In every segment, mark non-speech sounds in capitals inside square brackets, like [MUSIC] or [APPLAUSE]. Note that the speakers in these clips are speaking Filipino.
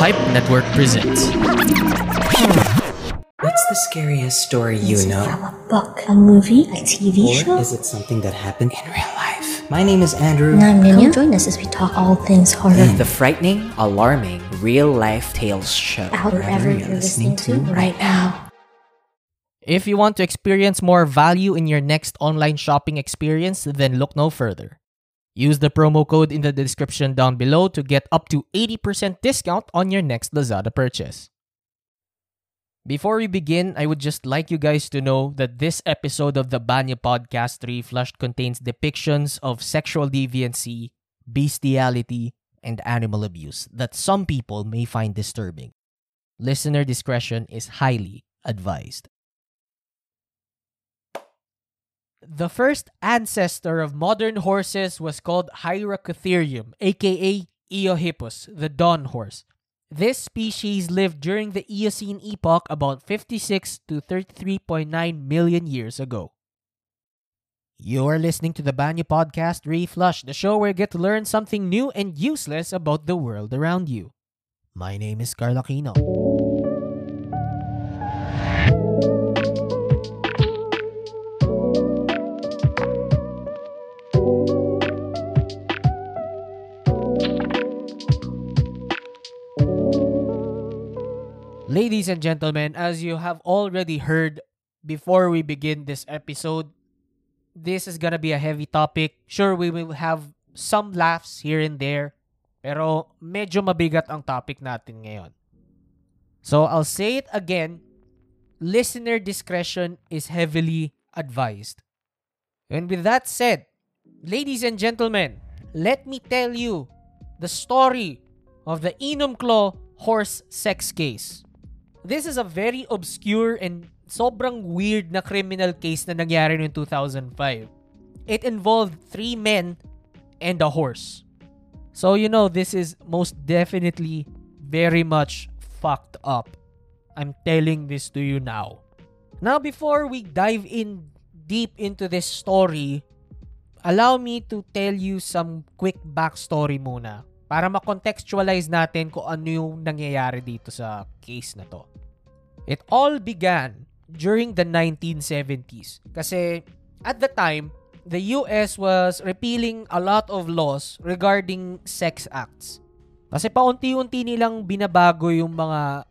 Pipe Network presents. What's the scariest story you Is it know? from a book, a movie, a TV Or show? is it something that happened in real life? My name is Andrew. And I'm Ninya. Come join us as we talk all things horror. Mm. The frightening, alarming, real life tales show. Out wherever you're listening to right now. If you want to experience more value in your next online shopping experience, then look no further. Use the promo code in the description down below to get up to 80% discount on your next Lazada purchase. Before we begin, I would just like you guys to know that this episode of the Banya Podcast Reflushed contains depictions of sexual deviancy, bestiality, and animal abuse that some people may find disturbing. Listener discretion is highly advised. The first ancestor of modern horses was called Hyracotherium, aka Eohippus, the dawn horse. This species lived during the Eocene epoch about 56 to 33.9 million years ago. You are listening to the Banyu Podcast Reflush, the show where you get to learn something new and useless about the world around you. My name is Carl Aquino. Ladies and gentlemen, as you have already heard before we begin this episode, this is gonna be a heavy topic. Sure, we will have some laughs here and there, pero medyo mabigat ang topic natin ngayon. So, I'll say it again. Listener discretion is heavily advised. And with that said, ladies and gentlemen, let me tell you the story of the Enumclaw horse sex case. This is a very obscure and sobrang weird na criminal case na nangyari noong 2005. It involved three men and a horse. So, you know, this is most definitely very much fucked up. I'm telling this to you now. Now, before we dive in deep into this story, allow me to tell you some quick backstory muna para makontextualize natin kung ano yung nangyayari dito sa case na to. It all began during the 1970s kasi at the time, the US was repealing a lot of laws regarding sex acts. Kasi paunti-unti nilang binabago yung mga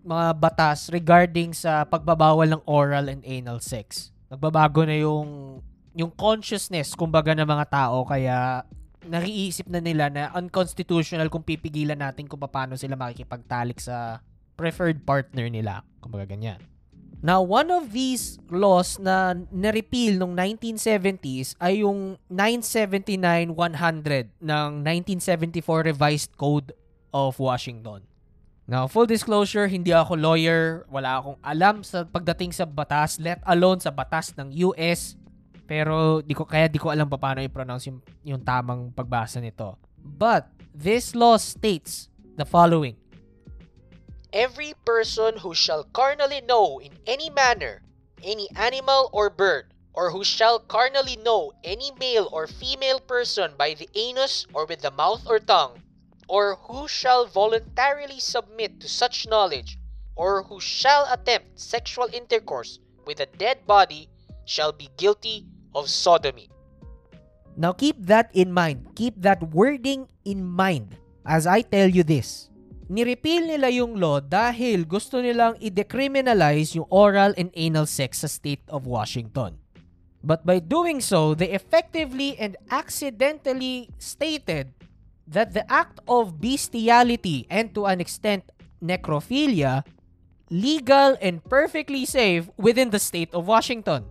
mga batas regarding sa pagbabawal ng oral and anal sex. Nagbabago na yung yung consciousness kumbaga ng mga tao kaya naiisip na nila na unconstitutional kung pipigilan natin kung paano sila makikipagtalik sa preferred partner nila. Kumbaga ganyan. Now, one of these laws na na-repeal nung 1970s ay yung 979-100 ng 1974 Revised Code of Washington. Now, full disclosure, hindi ako lawyer, wala akong alam sa pagdating sa batas, let alone sa batas ng US. Pero di ko kaya di ko alam pa paano i-pronounce yung, yung tamang pagbasa nito. But this law states the following. Every person who shall carnally know in any manner any animal or bird, or who shall carnally know any male or female person by the anus or with the mouth or tongue, or who shall voluntarily submit to such knowledge, or who shall attempt sexual intercourse with a dead body, shall be guilty of sodomy. Now keep that in mind. Keep that wording in mind as I tell you this. Nirepeal nila yung law dahil gusto nilang i-decriminalize yung oral and anal sex sa state of Washington. But by doing so, they effectively and accidentally stated that the act of bestiality and to an extent necrophilia legal and perfectly safe within the state of Washington.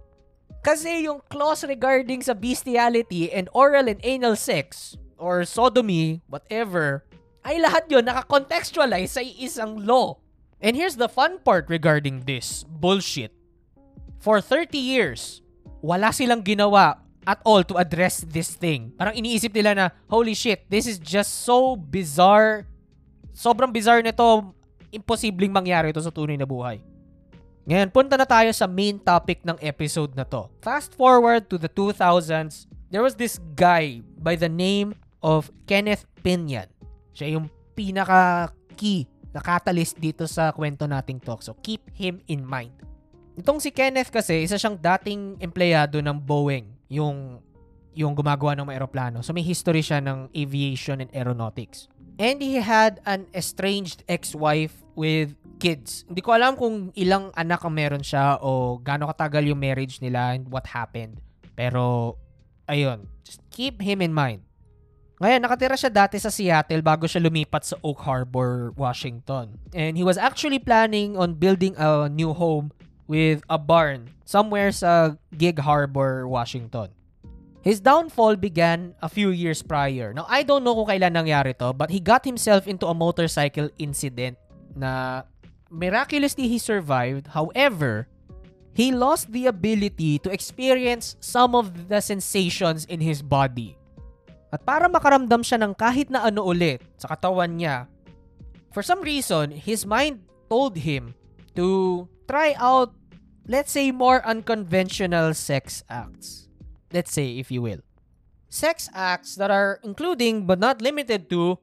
Kasi yung clause regarding sa bestiality and oral and anal sex or sodomy, whatever, ay lahat yun nakakontextualize sa isang law. And here's the fun part regarding this bullshit. For 30 years, wala silang ginawa at all to address this thing. Parang iniisip nila na, holy shit, this is just so bizarre. Sobrang bizarre nito, imposibleng mangyari ito sa tunay na buhay. Ngayon, punta na tayo sa main topic ng episode na to. Fast forward to the 2000s, there was this guy by the name of Kenneth Pinion. Siya yung pinaka-key na catalyst dito sa kwento nating talk. So, keep him in mind. Itong si Kenneth kasi, isa siyang dating empleyado ng Boeing, yung yung gumagawa ng mga aeroplano. So may history siya ng aviation and aeronautics. And he had an estranged ex-wife with kids. Hindi ko alam kung ilang anak ang meron siya o gaano katagal yung marriage nila and what happened. Pero, ayun, just keep him in mind. Ngayon, nakatira siya dati sa Seattle bago siya lumipat sa Oak Harbor, Washington. And he was actually planning on building a new home with a barn somewhere sa Gig Harbor, Washington. His downfall began a few years prior. Now, I don't know kung kailan nangyari to, but he got himself into a motorcycle incident na miraculously he survived. However, he lost the ability to experience some of the sensations in his body. At para makaramdam siya ng kahit na ano ulit sa katawan niya, for some reason, his mind told him to try out, let's say, more unconventional sex acts let's say, if you will. Sex acts that are including but not limited to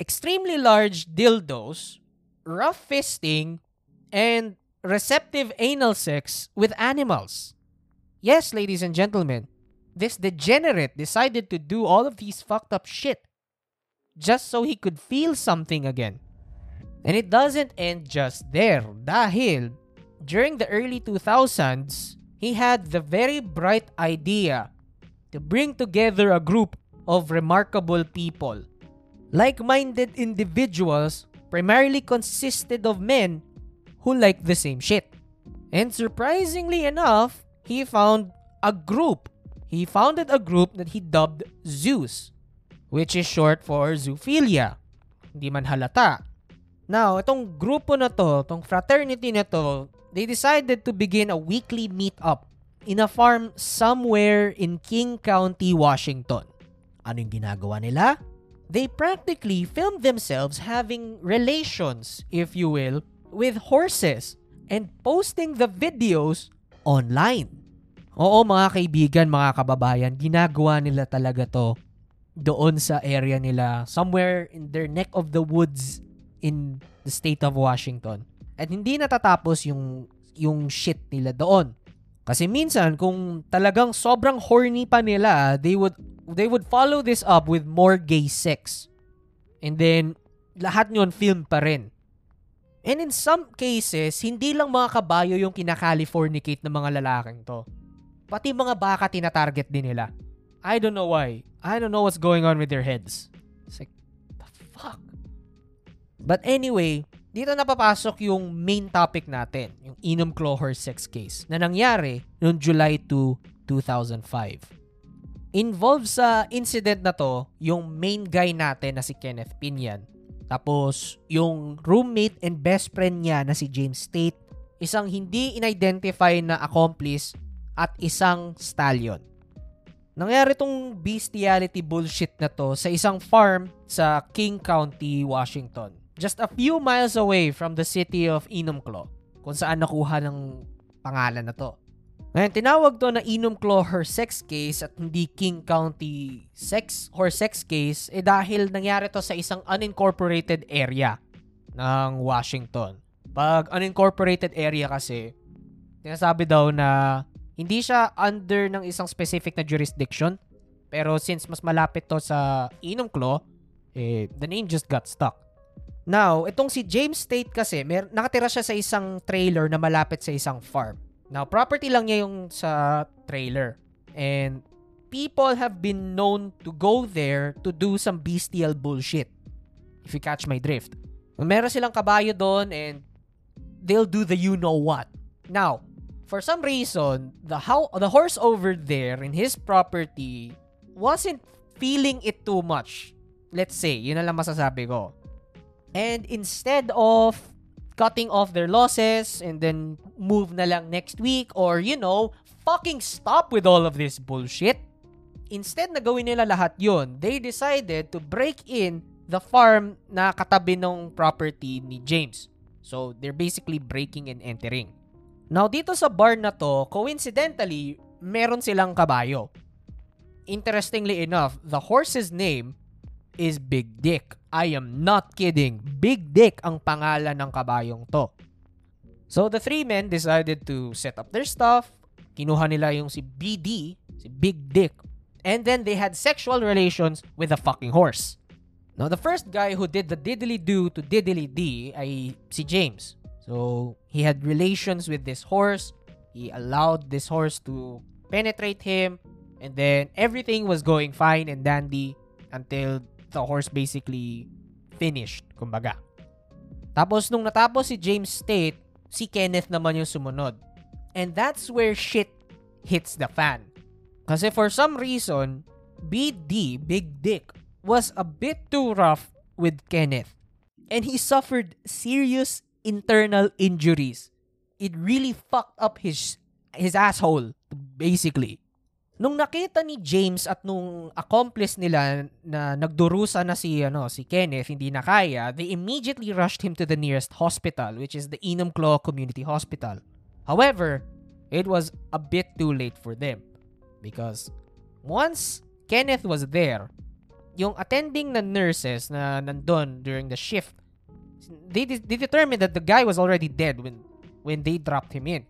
extremely large dildos, rough fisting, and receptive anal sex with animals. Yes, ladies and gentlemen, this degenerate decided to do all of these fucked up shit just so he could feel something again. And it doesn't end just there dahil during the early 2000s, he had the very bright idea to bring together a group of remarkable people. Like minded individuals primarily consisted of men who liked the same shit. And surprisingly enough, he found a group. He founded a group that he dubbed Zeus, which is short for zoophilia. Hindi man halata. Now, itong grupo na to, itong fraternity na to, they decided to begin a weekly meetup in a farm somewhere in King County, Washington. Ano yung ginagawa nila? They practically filmed themselves having relations, if you will, with horses and posting the videos online. Oo mga kaibigan, mga kababayan, ginagawa nila talaga to doon sa area nila, somewhere in their neck of the woods in the state of Washington. At hindi natatapos yung yung shit nila doon. Kasi minsan kung talagang sobrang horny pa nila, they would they would follow this up with more gay sex. And then lahat niyon film pa rin. And in some cases, hindi lang mga kabayo yung kinakalifornicate ng mga lalaking to. Pati mga baka tinatarget din nila. I don't know why. I don't know what's going on with their heads. It's like, the fuck? But anyway, dito napapasok yung main topic natin, yung Enum Cloher sex case na nangyari noong July 2, 2005. Involved sa incident na to yung main guy natin na si Kenneth Pinian tapos, yung roommate and best friend niya na si James Tate, isang hindi in-identify na accomplice at isang stallion. Nangyari tong bestiality bullshit na to sa isang farm sa King County, Washington. Just a few miles away from the city of Enumclaw, kung saan nakuha ng pangalan na to. Ngayon, tinawag to na Inum Claw sex case at hindi King County sex sex case eh dahil nangyari to sa isang unincorporated area ng Washington. Pag unincorporated area kasi, sinasabi daw na hindi siya under ng isang specific na jurisdiction. Pero since mas malapit to sa Inum Claw, eh, the name just got stuck. Now, itong si James State kasi, mer- nakatira siya sa isang trailer na malapit sa isang farm. Now, property lang niya yung sa trailer. And people have been known to go there to do some bestial bullshit. If you catch my drift. Meron silang kabayo doon and they'll do the you know what. Now, for some reason, the how the horse over there in his property wasn't feeling it too much. Let's say, yun na lang masasabi ko. And instead of cutting off their losses and then move na lang next week or you know, fucking stop with all of this bullshit. Instead na gawin nila lahat yon, they decided to break in the farm na katabi ng property ni James. So, they're basically breaking and entering. Now, dito sa barn na to, coincidentally, meron silang kabayo. Interestingly enough, the horse's name is Big Dick. I am not kidding. Big Dick ang pangalan ng kabayong to. So the three men decided to set up their stuff. Kinuha nila yung si BD, si Big Dick. And then they had sexual relations with a fucking horse. Now the first guy who did the diddly do to diddly D ay si James. So he had relations with this horse. He allowed this horse to penetrate him. And then everything was going fine and dandy until the horse basically finished, kumbaga. Tapos nung natapos si James State, si Kenneth naman yung sumunod. And that's where shit hits the fan. Kasi for some reason, BD, Big Dick, was a bit too rough with Kenneth. And he suffered serious internal injuries. It really fucked up his his asshole, basically. Nung nakita ni James at nung accomplice nila na nagdurusa na si ano si Kenneth hindi na kaya, they immediately rushed him to the nearest hospital which is the Enumclaw Community Hospital. However, it was a bit too late for them because once Kenneth was there, yung attending na nurses na nandun during the shift, they, they determined that the guy was already dead when when they dropped him in.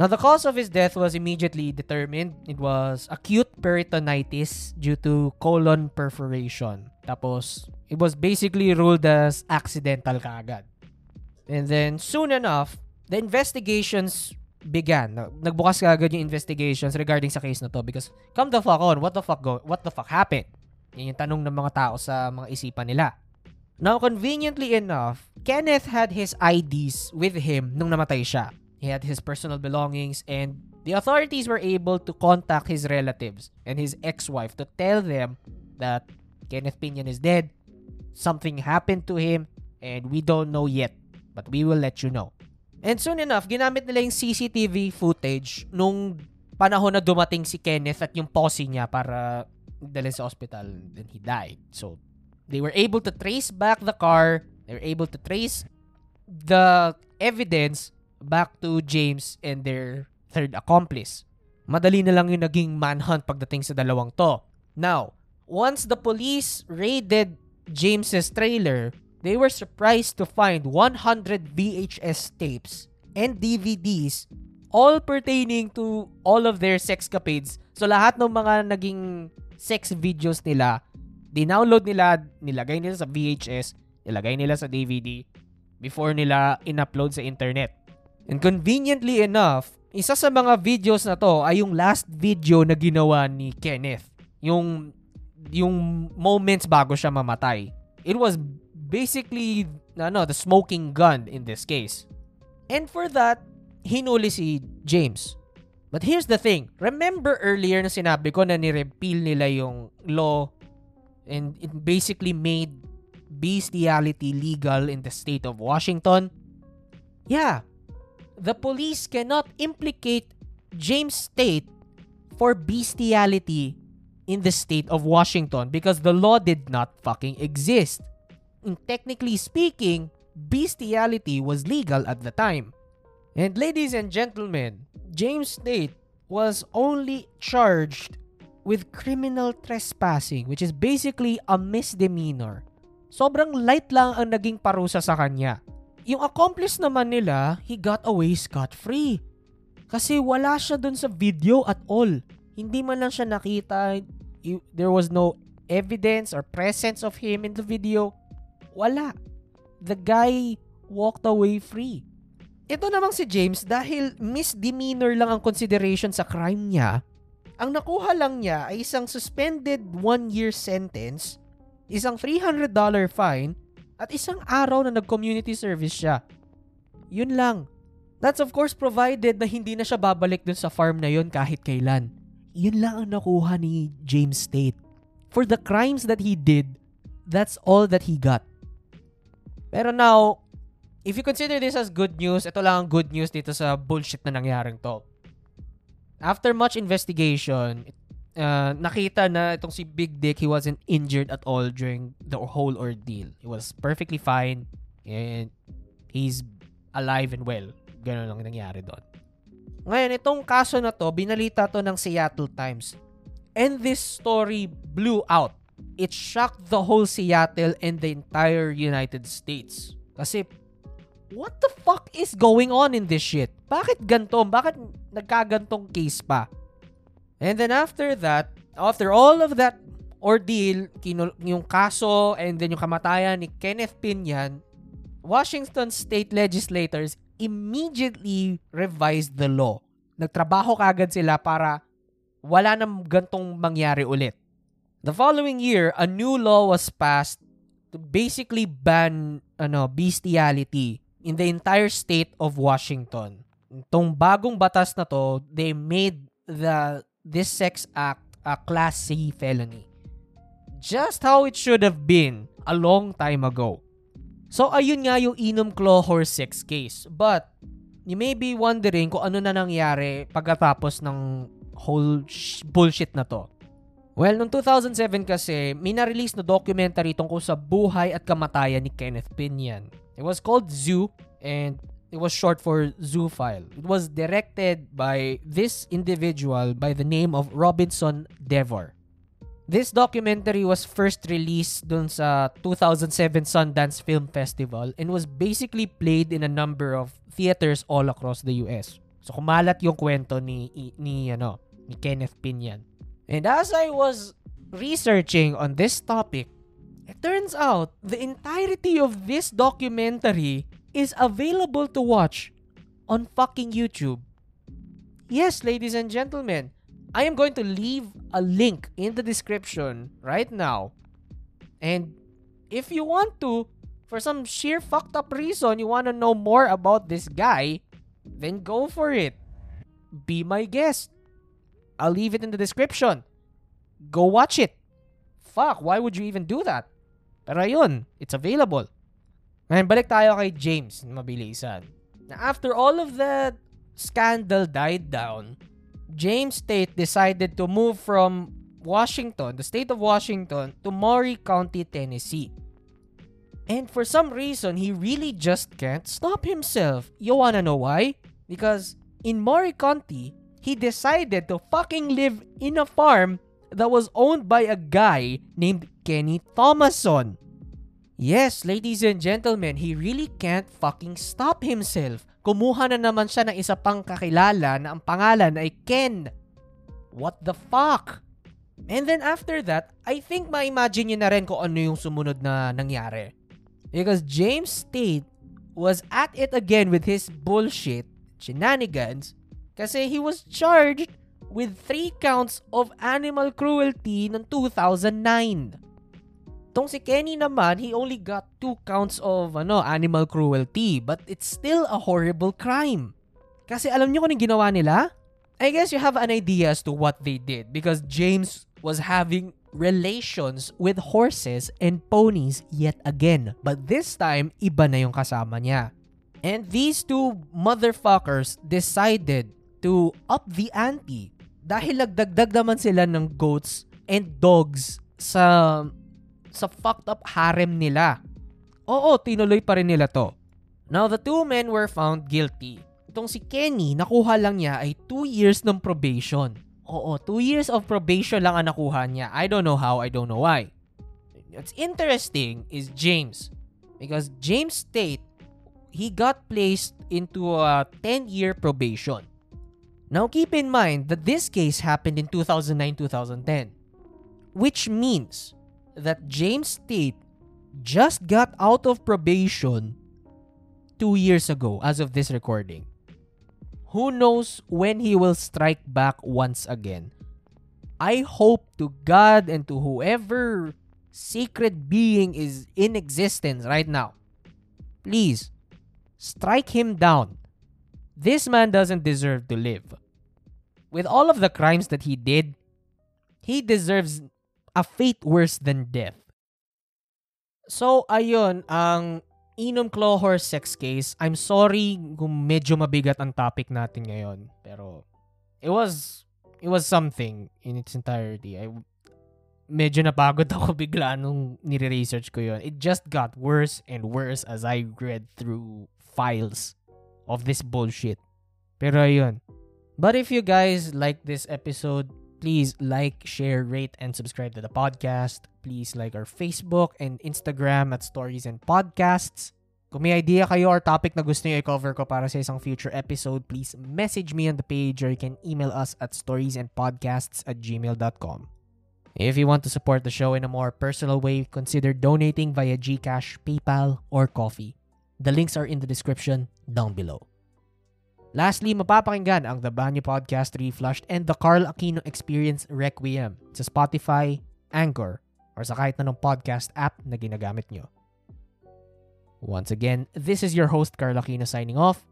Now, the cause of his death was immediately determined. It was acute peritonitis due to colon perforation. Tapos, it was basically ruled as accidental kaagad. And then, soon enough, the investigations began. Nagbukas kaagad yung investigations regarding sa case na to because come the fuck on, what the fuck go, what the fuck happened? Yan yung tanong ng mga tao sa mga isipan nila. Now, conveniently enough, Kenneth had his IDs with him nung namatay siya. He had his personal belongings and the authorities were able to contact his relatives and his ex-wife to tell them that Kenneth Pinion is dead, something happened to him, and we don't know yet, but we will let you know. And soon enough, ginamit nila yung CCTV footage nung panahon na dumating si Kenneth at yung posse niya para dalhin sa hospital then he died. So, they were able to trace back the car, they were able to trace the evidence back to James and their third accomplice. Madali na lang yung naging manhunt pagdating sa dalawang to. Now, once the police raided James's trailer, they were surprised to find 100 VHS tapes and DVDs all pertaining to all of their sexcapades. So lahat ng mga naging sex videos nila, dinownload nila, nilagay nila sa VHS, nilagay nila sa DVD before nila in-upload sa internet. And conveniently enough, isa sa mga videos na to ay yung last video na ginawa ni Kenneth. Yung yung moments bago siya mamatay. It was basically ano, the smoking gun in this case. And for that, hinuli si James. But here's the thing. Remember earlier na sinabi ko na ni-repeal nila yung law and it basically made bestiality legal in the state of Washington? Yeah, the police cannot implicate James State for bestiality in the state of Washington because the law did not fucking exist. And technically speaking, bestiality was legal at the time. And ladies and gentlemen, James State was only charged with criminal trespassing which is basically a misdemeanor. Sobrang light lang ang naging parusa sa kanya. Yung accomplice naman nila, he got away scot-free. Kasi wala siya dun sa video at all. Hindi man lang siya nakita. There was no evidence or presence of him in the video. Wala. The guy walked away free. Ito namang si James dahil misdemeanor lang ang consideration sa crime niya, ang nakuha lang niya ay isang suspended one-year sentence, isang $300 fine, at isang araw na nag-community service siya. Yun lang. That's of course provided na hindi na siya babalik dun sa farm na yun kahit kailan. Yun lang ang nakuha ni James Tate. For the crimes that he did, that's all that he got. Pero now, if you consider this as good news, ito lang ang good news dito sa bullshit na nangyaring to. After much investigation, uh, nakita na itong si Big Dick, he wasn't injured at all during the whole ordeal. He was perfectly fine and he's alive and well. Ganun lang nangyari doon. Ngayon, itong kaso na to, binalita to ng Seattle Times. And this story blew out. it shocked the whole Seattle and the entire United States. Kasi, what the fuck is going on in this shit? Bakit ganto? Bakit nagkagantong case pa? And then after that, after all of that ordeal, kinu- yung kaso and then yung kamatayan ni Kenneth Pinyan, Washington state legislators immediately revised the law. Nagtrabaho kagad sila para wala nang gantong mangyari ulit. The following year, a new law was passed to basically ban ano bestiality in the entire state of Washington. Itong bagong batas na to, they made the this sex act a class C felony. Just how it should have been a long time ago. So ayun nga yung Inom Claw horse sex case. But you may be wondering kung ano na nangyari pagkatapos ng whole sh- bullshit na to. Well, noong 2007 kasi, may na-release na documentary tungkol sa buhay at kamatayan ni Kenneth Pinyan. It was called Zoo and it was short for Zoophile. It was directed by this individual by the name of Robinson Devor. This documentary was first released dun sa 2007 Sundance Film Festival and was basically played in a number of theaters all across the US. So kumalat yung kwento ni ni ano, ni Kenneth Pinyan. And as I was researching on this topic, it turns out the entirety of this documentary is available to watch on fucking YouTube. Yes, ladies and gentlemen, I am going to leave a link in the description right now. And if you want to, for some sheer fucked up reason, you want to know more about this guy, then go for it. Be my guest. I'll leave it in the description. Go watch it. Fuck, why would you even do that? Yun, it's available. Ngayon, balik tayo kay James, mabilisan. Na after all of that scandal died down, James Tate decided to move from Washington, the state of Washington, to Maury County, Tennessee. And for some reason, he really just can't stop himself. You wanna know why? Because in Maury County, he decided to fucking live in a farm that was owned by a guy named Kenny Thomason. Yes, ladies and gentlemen, he really can't fucking stop himself. Kumuha na naman siya ng isa pang kakilala na ang pangalan ay Ken. What the fuck? And then after that, I think ma-imagine nyo na rin kung ano yung sumunod na nangyari. Because James Tate was at it again with his bullshit, shenanigans, kasi he was charged with three counts of animal cruelty noong 2009. Tong si Kenny naman, he only got two counts of ano, animal cruelty, but it's still a horrible crime. Kasi alam niyo kung anong ginawa nila? I guess you have an idea as to what they did because James was having relations with horses and ponies yet again. But this time, iba na yung kasama niya. And these two motherfuckers decided to up the ante dahil nagdagdag naman sila ng goats and dogs sa sa fucked up harem nila. Oo, tinuloy pa rin nila to. Now, the two men were found guilty. Itong si Kenny, nakuha lang niya ay 2 years ng probation. Oo, 2 years of probation lang ang nakuha niya. I don't know how, I don't know why. What's interesting is James. Because James Tate, he got placed into a 10-year probation. Now, keep in mind that this case happened in 2009-2010. Which means that James Tate just got out of probation two years ago as of this recording. Who knows when he will strike back once again? I hope to God and to whoever secret being is in existence right now. Please, strike him down. This man doesn't deserve to live. With all of the crimes that he did, he deserves a fate worse than death. So, ayun, ang Inom Claw Horse sex case. I'm sorry kung medyo mabigat ang topic natin ngayon. Pero, it was, it was something in its entirety. I, medyo napagod [LAUGHS] ako bigla nung nire-research ko yon. It just got worse and worse as I read through files of this bullshit. Pero ayun. But if you guys like this episode, Please like, share, rate, and subscribe to the podcast. Please like our Facebook and Instagram at Stories and Podcasts. Kung may idea kayo or topic na gusto niyo i-cover ko para sa isang future episode, please message me on the page or you can email us at storiesandpodcasts at gmail.com. If you want to support the show in a more personal way, consider donating via GCash, PayPal, or Coffee. The links are in the description down below. Lastly, mapapakinggan ang The Banyo Podcast Reflushed and The Carl Aquino Experience Requiem sa Spotify, Anchor, or sa kahit anong podcast app na ginagamit nyo. Once again, this is your host Carl Aquino signing off.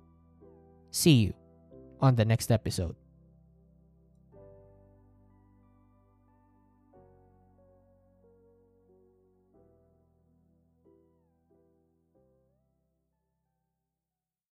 See you on the next episode.